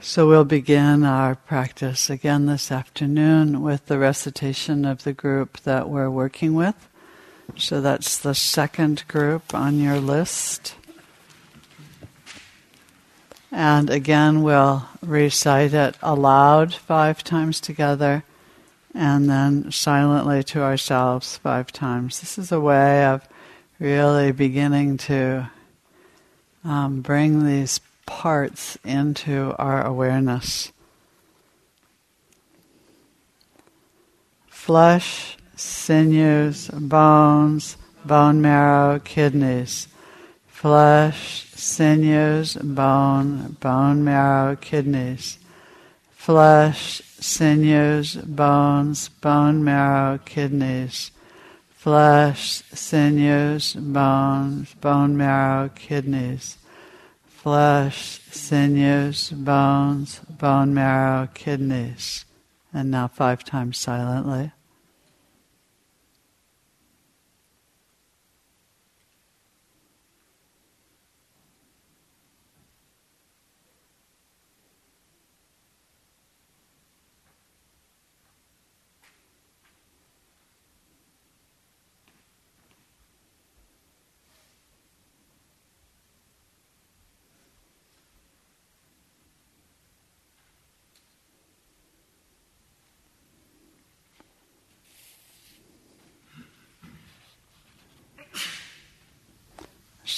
So we'll begin our practice again this afternoon with the recitation of the group that we're working with. So that's the second group on your list. And again, we'll recite it aloud five times together and then silently to ourselves five times. This is a way of really beginning to um, bring these parts into our awareness. Flesh, sinews, bones, bone marrow, kidneys. Flesh, sinews, bone, bone marrow, kidneys. Flesh, sinews, bones, bone marrow, kidneys. Flesh, sinews, bones, bone marrow, kidneys flesh, sinews, bones, bone marrow, kidneys. And now five times silently.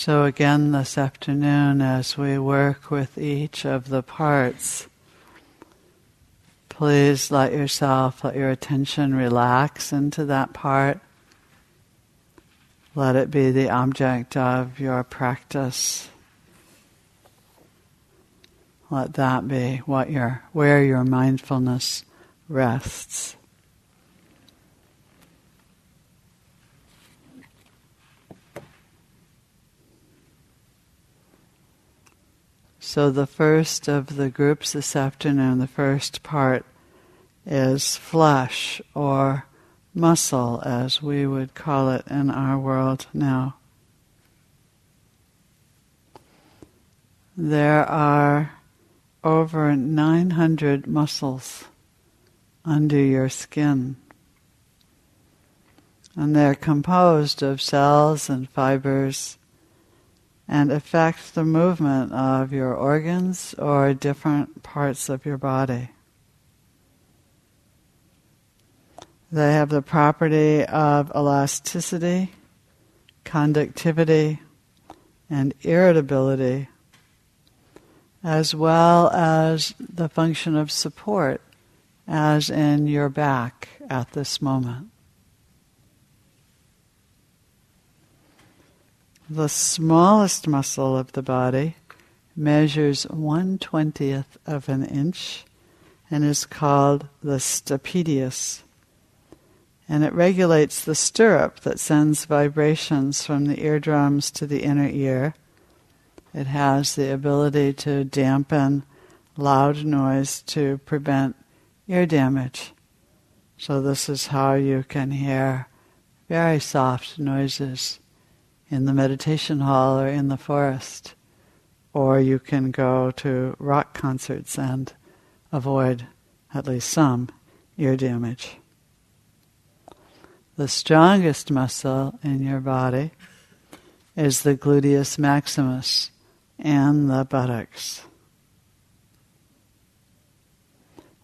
So, again, this afternoon, as we work with each of the parts, please let yourself, let your attention relax into that part. Let it be the object of your practice. Let that be what your, where your mindfulness rests. So, the first of the groups this afternoon, the first part, is flesh or muscle, as we would call it in our world now. There are over 900 muscles under your skin. And they're composed of cells and fibers and affect the movement of your organs or different parts of your body. They have the property of elasticity, conductivity, and irritability, as well as the function of support, as in your back at this moment. The smallest muscle of the body measures one twentieth of an inch and is called the stapedius. And it regulates the stirrup that sends vibrations from the eardrums to the inner ear. It has the ability to dampen loud noise to prevent ear damage. So, this is how you can hear very soft noises in the meditation hall or in the forest. Or you can go to rock concerts and avoid at least some ear damage. The strongest muscle in your body is the gluteus maximus and the buttocks.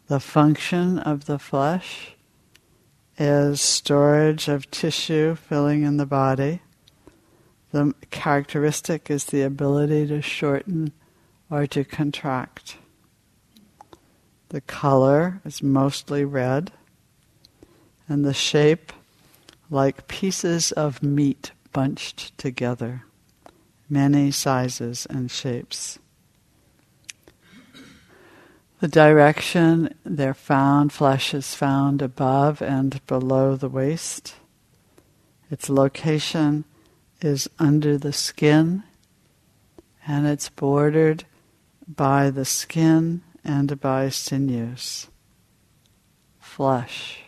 The function of the flesh is storage of tissue filling in the body the characteristic is the ability to shorten or to contract. The color is mostly red, and the shape like pieces of meat bunched together, many sizes and shapes. The direction they're found, flesh is found above and below the waist. Its location is under the skin and it's bordered by the skin and by sinews, flesh.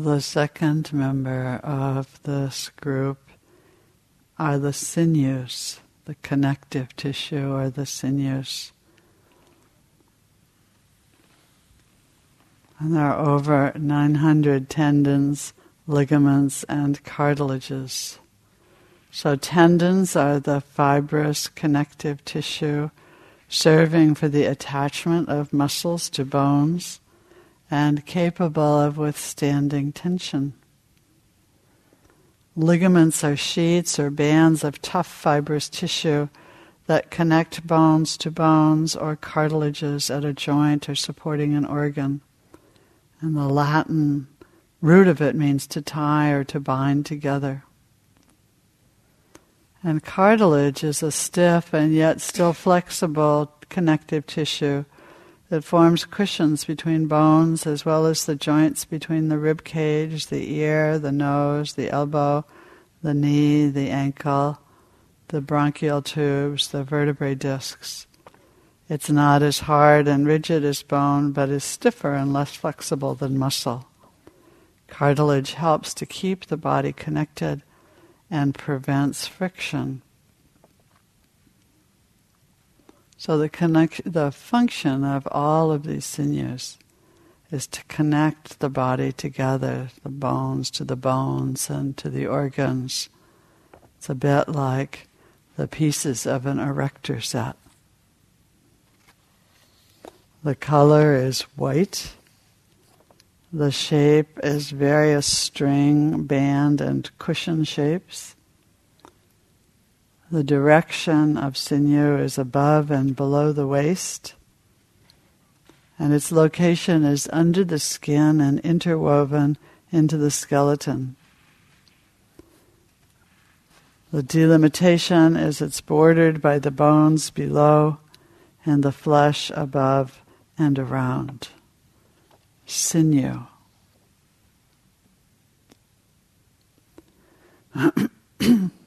The second member of this group are the sinews, the connective tissue or the sinews. And there are over 900 tendons, ligaments, and cartilages. So, tendons are the fibrous connective tissue serving for the attachment of muscles to bones and capable of withstanding tension. Ligaments are sheets or bands of tough fibrous tissue that connect bones to bones or cartilages at a joint or supporting an organ. And the Latin root of it means to tie or to bind together. And cartilage is a stiff and yet still flexible connective tissue that forms cushions between bones as well as the joints between the rib cage, the ear, the nose, the elbow, the knee, the ankle, the bronchial tubes, the vertebrae discs. It's not as hard and rigid as bone, but is stiffer and less flexible than muscle. Cartilage helps to keep the body connected and prevents friction. So the connect, the function of all of these sinews is to connect the body together, the bones to the bones and to the organs. It's a bit like the pieces of an erector set. The color is white. The shape is various string, band, and cushion shapes. The direction of sinew is above and below the waist, and its location is under the skin and interwoven into the skeleton. The delimitation is it's bordered by the bones below and the flesh above and around. Sinew.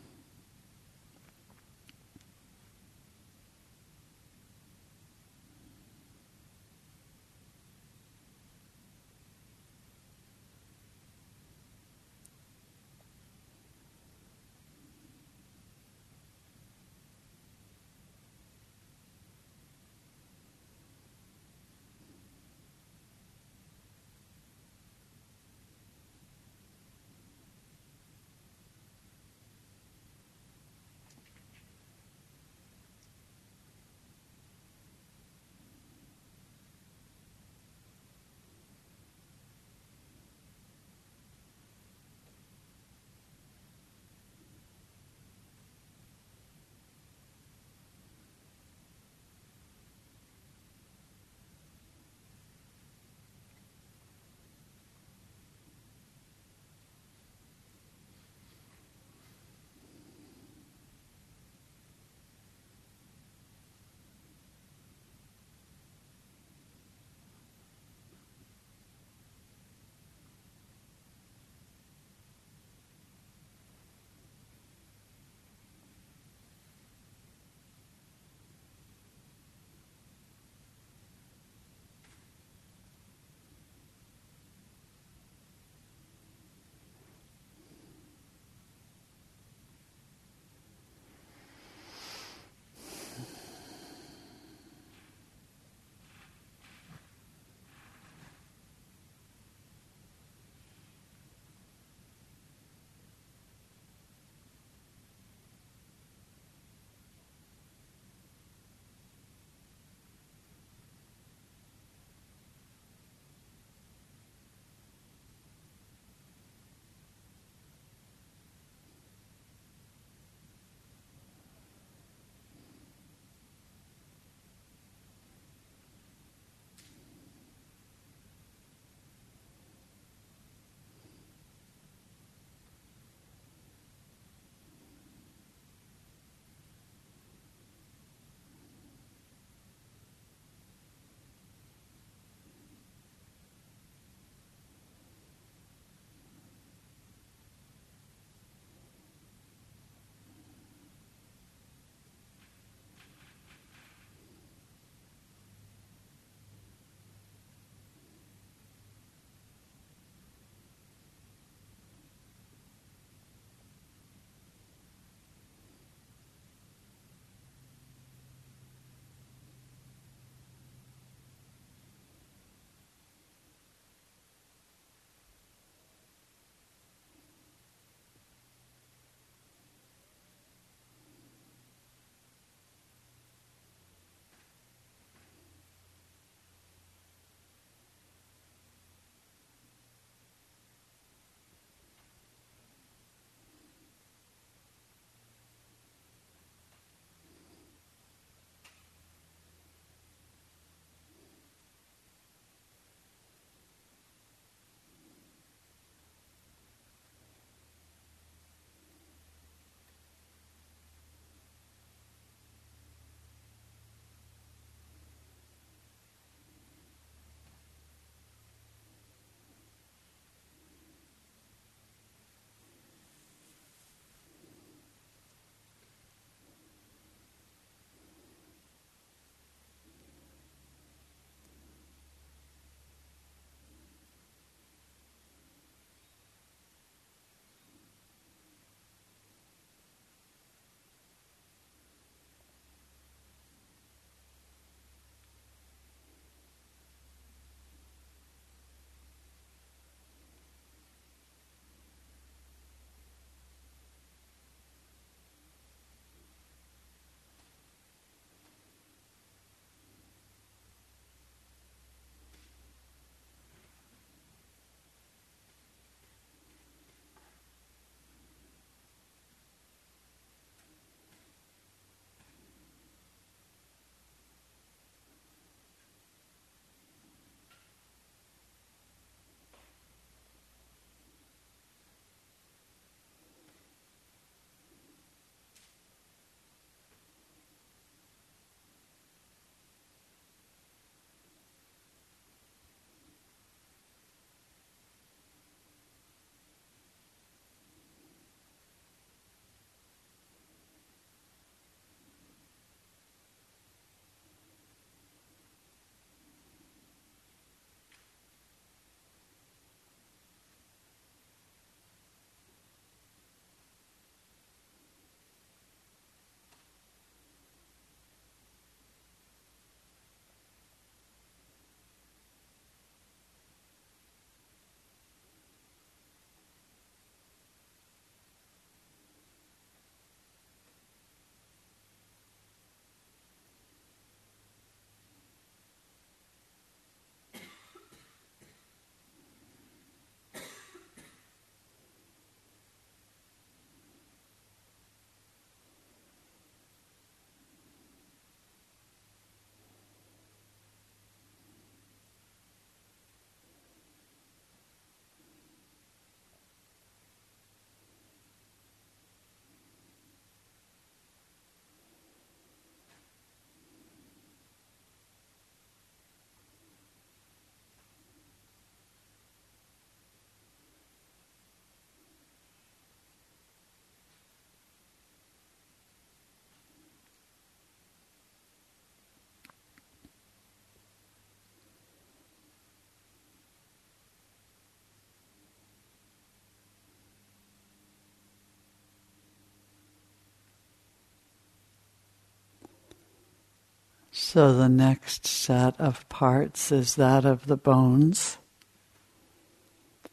So the next set of parts is that of the bones.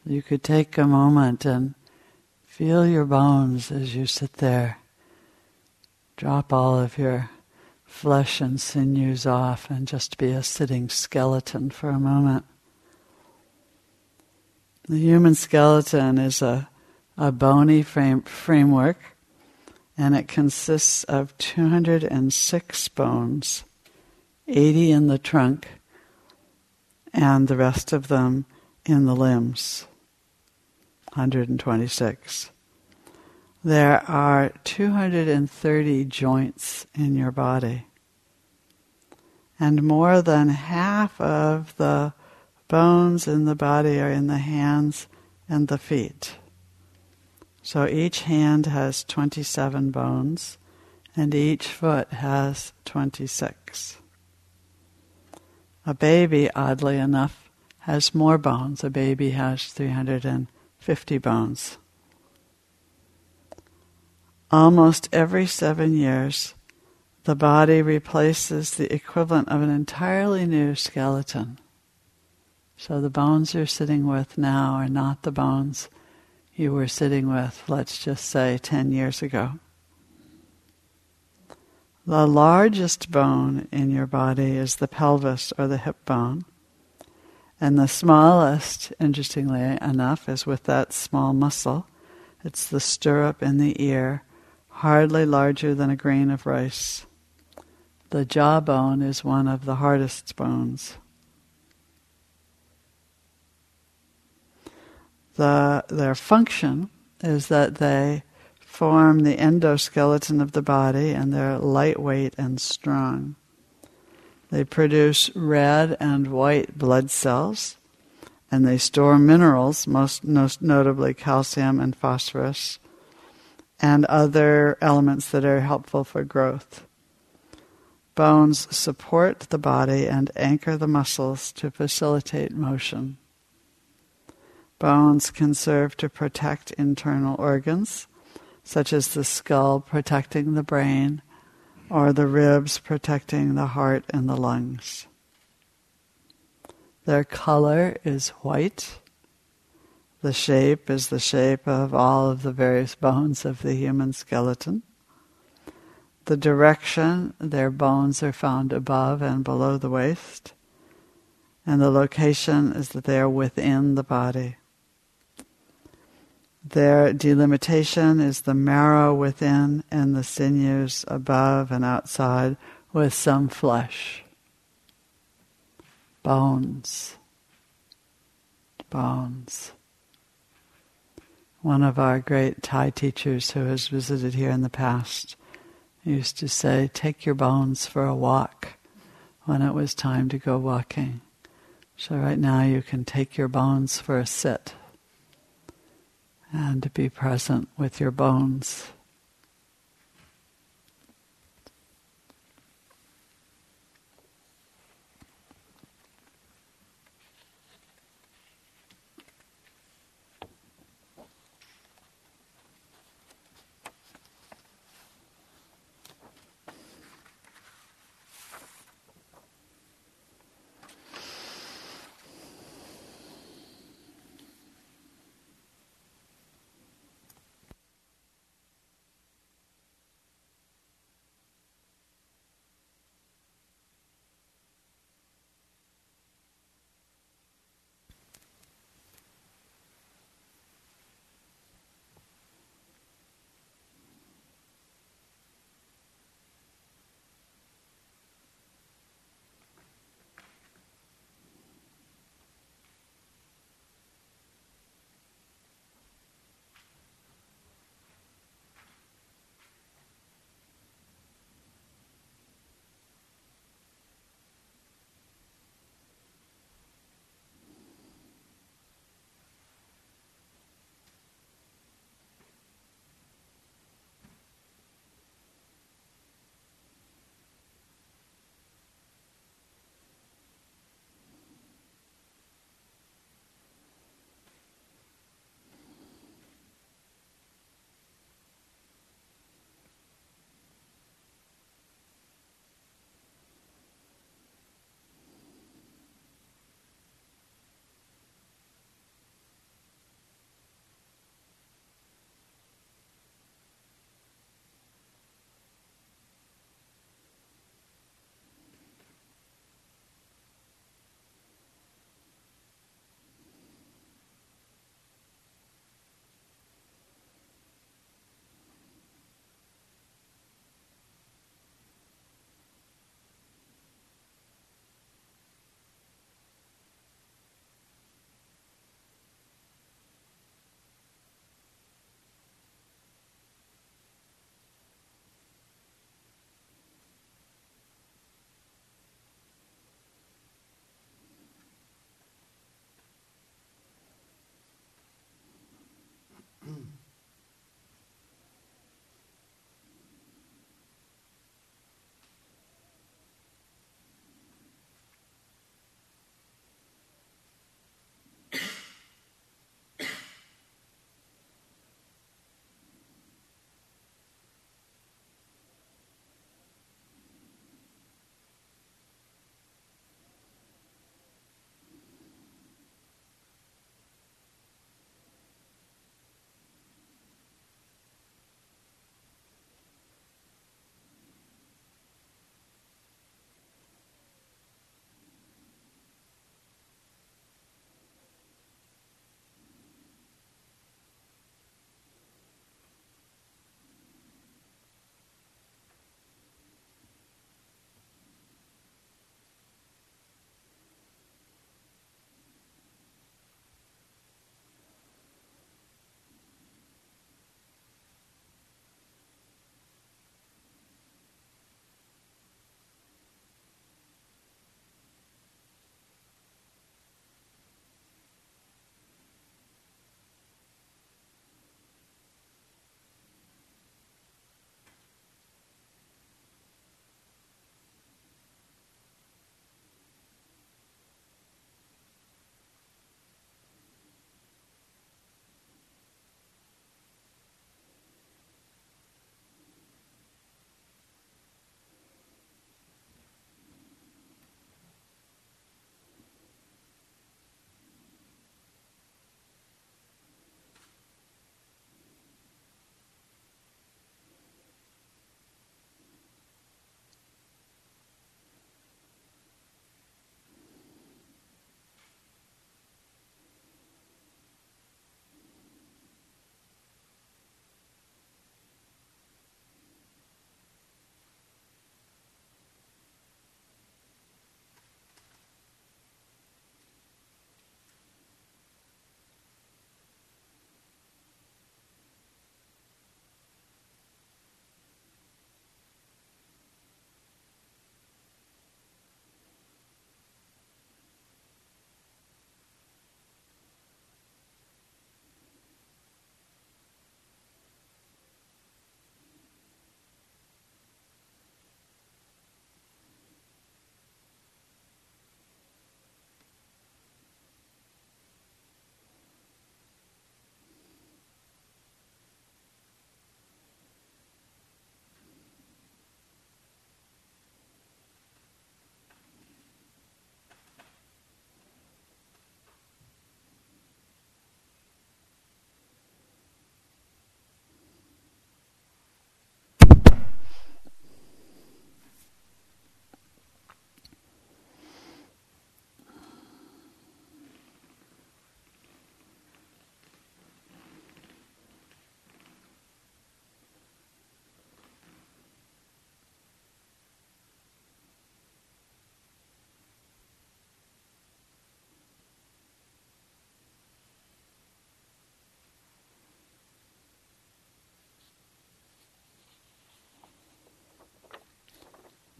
You could take a moment and feel your bones as you sit there. Drop all of your flesh and sinews off and just be a sitting skeleton for a moment. The human skeleton is a, a bony frame, framework and it consists of 206 bones, 80 in the trunk, and the rest of them in the limbs. 126. There are 230 joints in your body. And more than half of the bones in the body are in the hands and the feet. So each hand has 27 bones, and each foot has 26. A baby, oddly enough, has more bones. A baby has 350 bones. Almost every seven years, the body replaces the equivalent of an entirely new skeleton. So the bones you're sitting with now are not the bones you were sitting with, let's just say, 10 years ago. The largest bone in your body is the pelvis or the hip bone. And the smallest, interestingly enough, is with that small muscle. It's the stirrup in the ear, hardly larger than a grain of rice. The jawbone is one of the hardest bones. The, their function is that they form the endoskeleton of the body and they're lightweight and strong. They produce red and white blood cells, and they store minerals, most, most notably calcium and phosphorus, and other elements that are helpful for growth. Bones support the body and anchor the muscles to facilitate motion. Bones can serve to protect internal organs, such as the skull protecting the brain or the ribs protecting the heart and the lungs. Their color is white. The shape is the shape of all of the various bones of the human skeleton. The direction, their bones are found above and below the waist. And the location is that they are within the body. Their delimitation is the marrow within and the sinews above and outside with some flesh. Bones. Bones. One of our great Thai teachers who has visited here in the past used to say, Take your bones for a walk when it was time to go walking. So, right now, you can take your bones for a sit and to be present with your bones.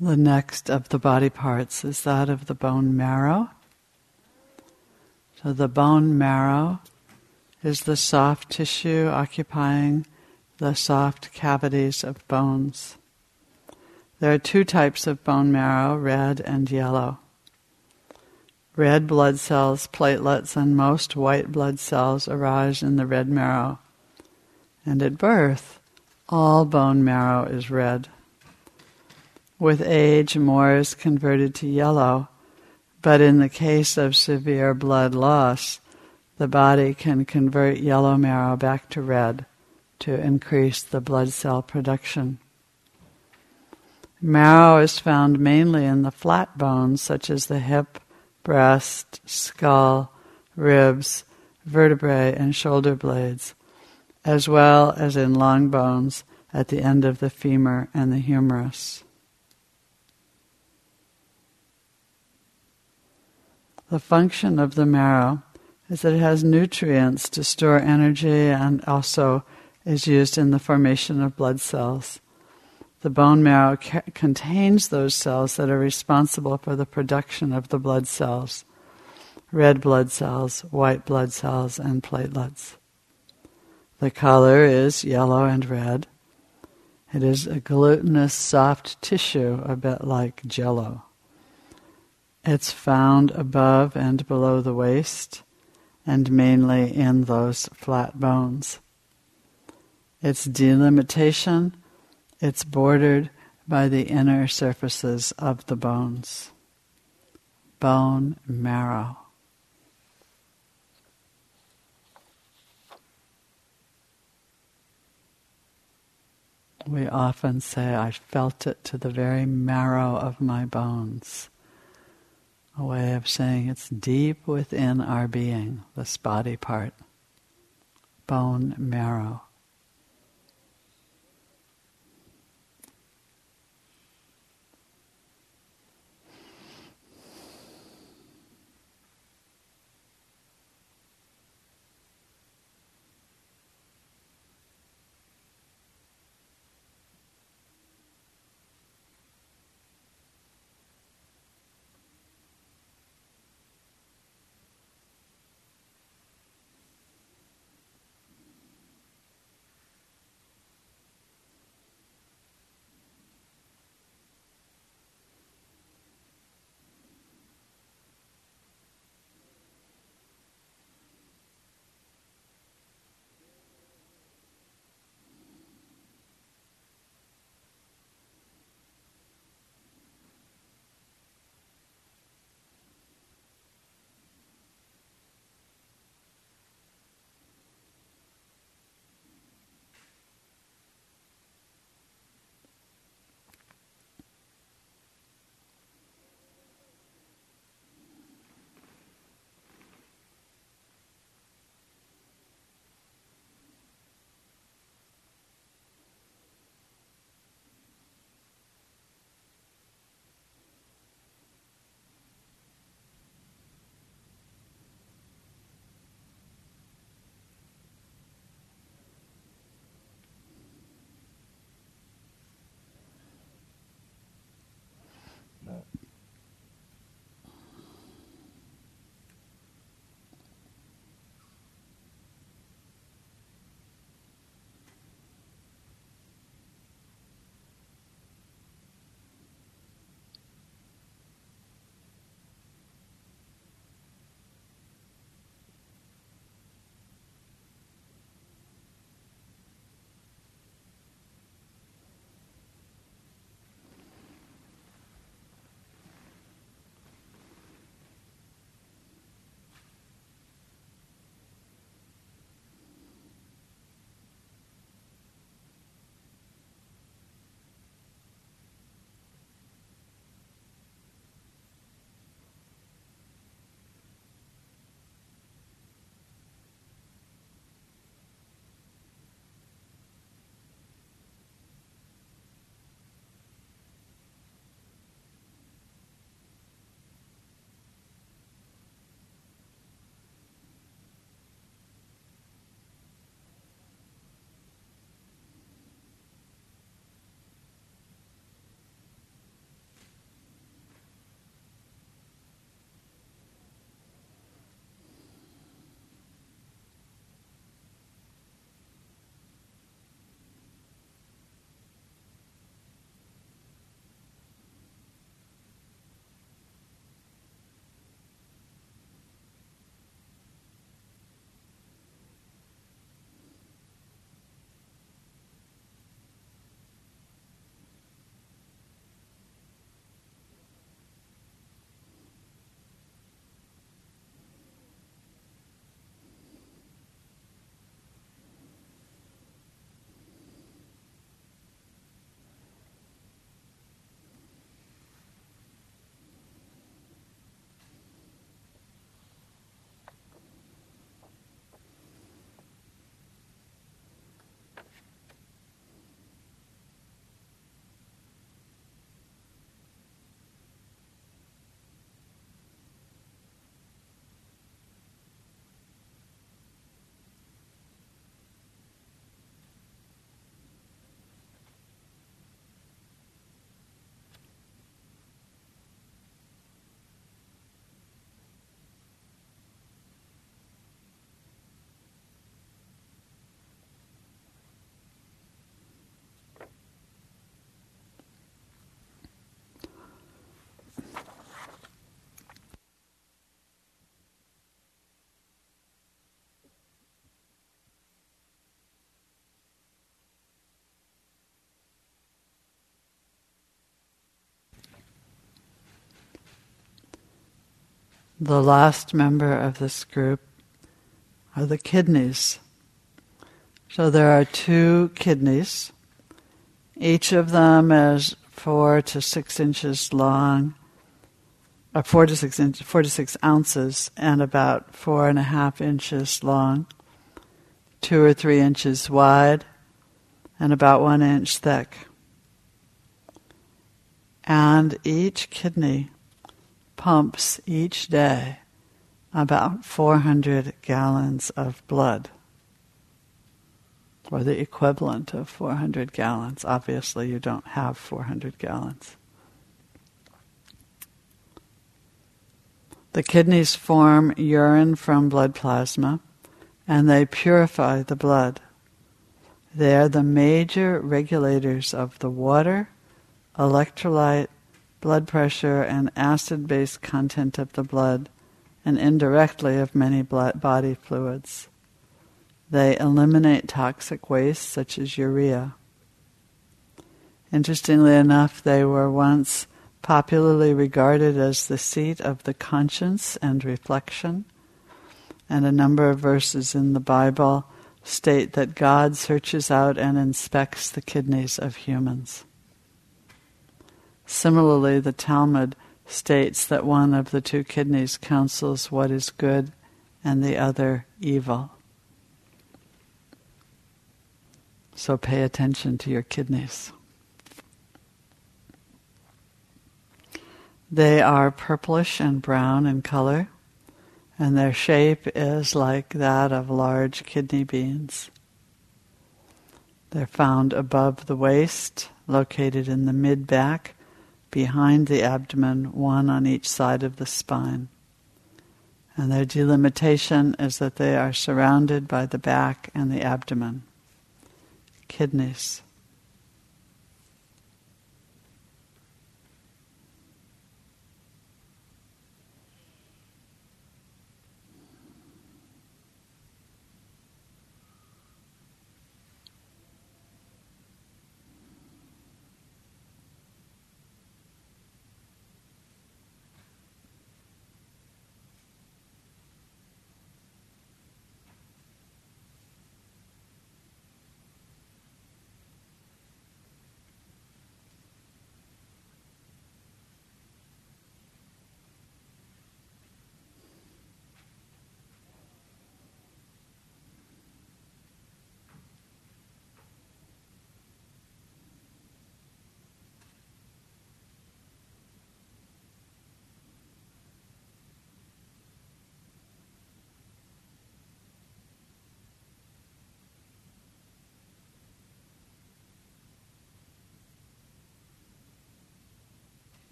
The next of the body parts is that of the bone marrow. So the bone marrow is the soft tissue occupying the soft cavities of bones. There are two types of bone marrow, red and yellow. Red blood cells, platelets, and most white blood cells arise in the red marrow. And at birth, all bone marrow is red. With age, more is converted to yellow, but in the case of severe blood loss, the body can convert yellow marrow back to red to increase the blood cell production. Marrow is found mainly in the flat bones such as the hip, breast, skull, ribs, vertebrae, and shoulder blades, as well as in long bones at the end of the femur and the humerus. The function of the marrow is that it has nutrients to store energy and also is used in the formation of blood cells. The bone marrow ca- contains those cells that are responsible for the production of the blood cells red blood cells, white blood cells, and platelets. The color is yellow and red. It is a glutinous soft tissue, a bit like jello. It's found above and below the waist, and mainly in those flat bones. Its delimitation, it's bordered by the inner surfaces of the bones. Bone marrow. We often say, I felt it to the very marrow of my bones. A way of saying it's deep within our being, this body part. Bone marrow. The last member of this group are the kidneys. So there are two kidneys. Each of them is four to six inches long, or four to six inches, four to six ounces, and about four and a half inches long, two or three inches wide, and about one inch thick. And each kidney pumps each day about 400 gallons of blood, or the equivalent of 400 gallons. Obviously, you don't have 400 gallons. The kidneys form urine from blood plasma and they purify the blood. They are the major regulators of the water, electrolyte, blood pressure, and acid base content of the blood, and indirectly of many body fluids. They eliminate toxic waste such as urea. Interestingly enough, they were once popularly regarded as the seat of the conscience and reflection, and a number of verses in the Bible state that God searches out and inspects the kidneys of humans. Similarly, the Talmud states that one of the two kidneys counsels what is good and the other evil. So pay attention to your kidneys. They are purplish and brown in color, and their shape is like that of large kidney beans. They're found above the waist, located in the mid back, behind the abdomen, one on each side of the spine. And their delimitation is that they are surrounded by the back and the abdomen. Kidneys.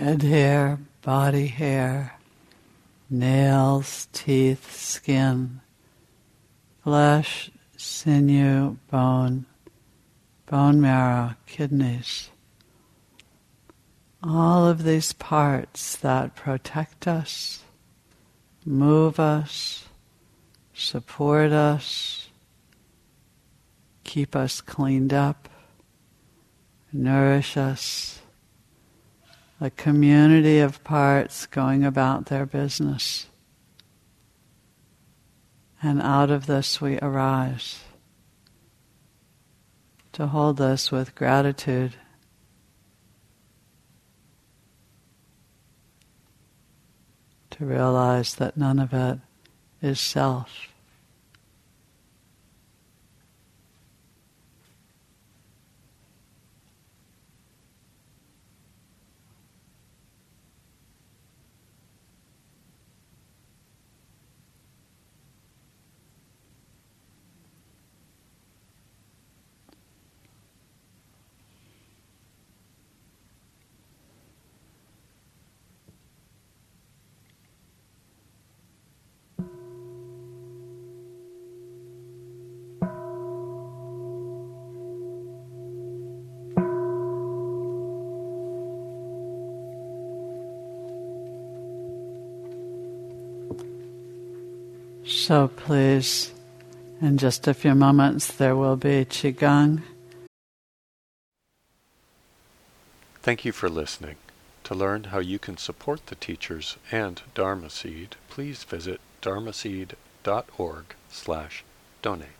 Head hair, body hair, nails, teeth, skin, flesh, sinew, bone, bone marrow, kidneys. All of these parts that protect us, move us, support us, keep us cleaned up, nourish us a community of parts going about their business. And out of this we arise to hold this with gratitude. To realize that none of it is self. So please, in just a few moments, there will be Qigong. Thank you for listening. To learn how you can support the teachers and Dharma Seed, please visit dharmaseed.org slash donate.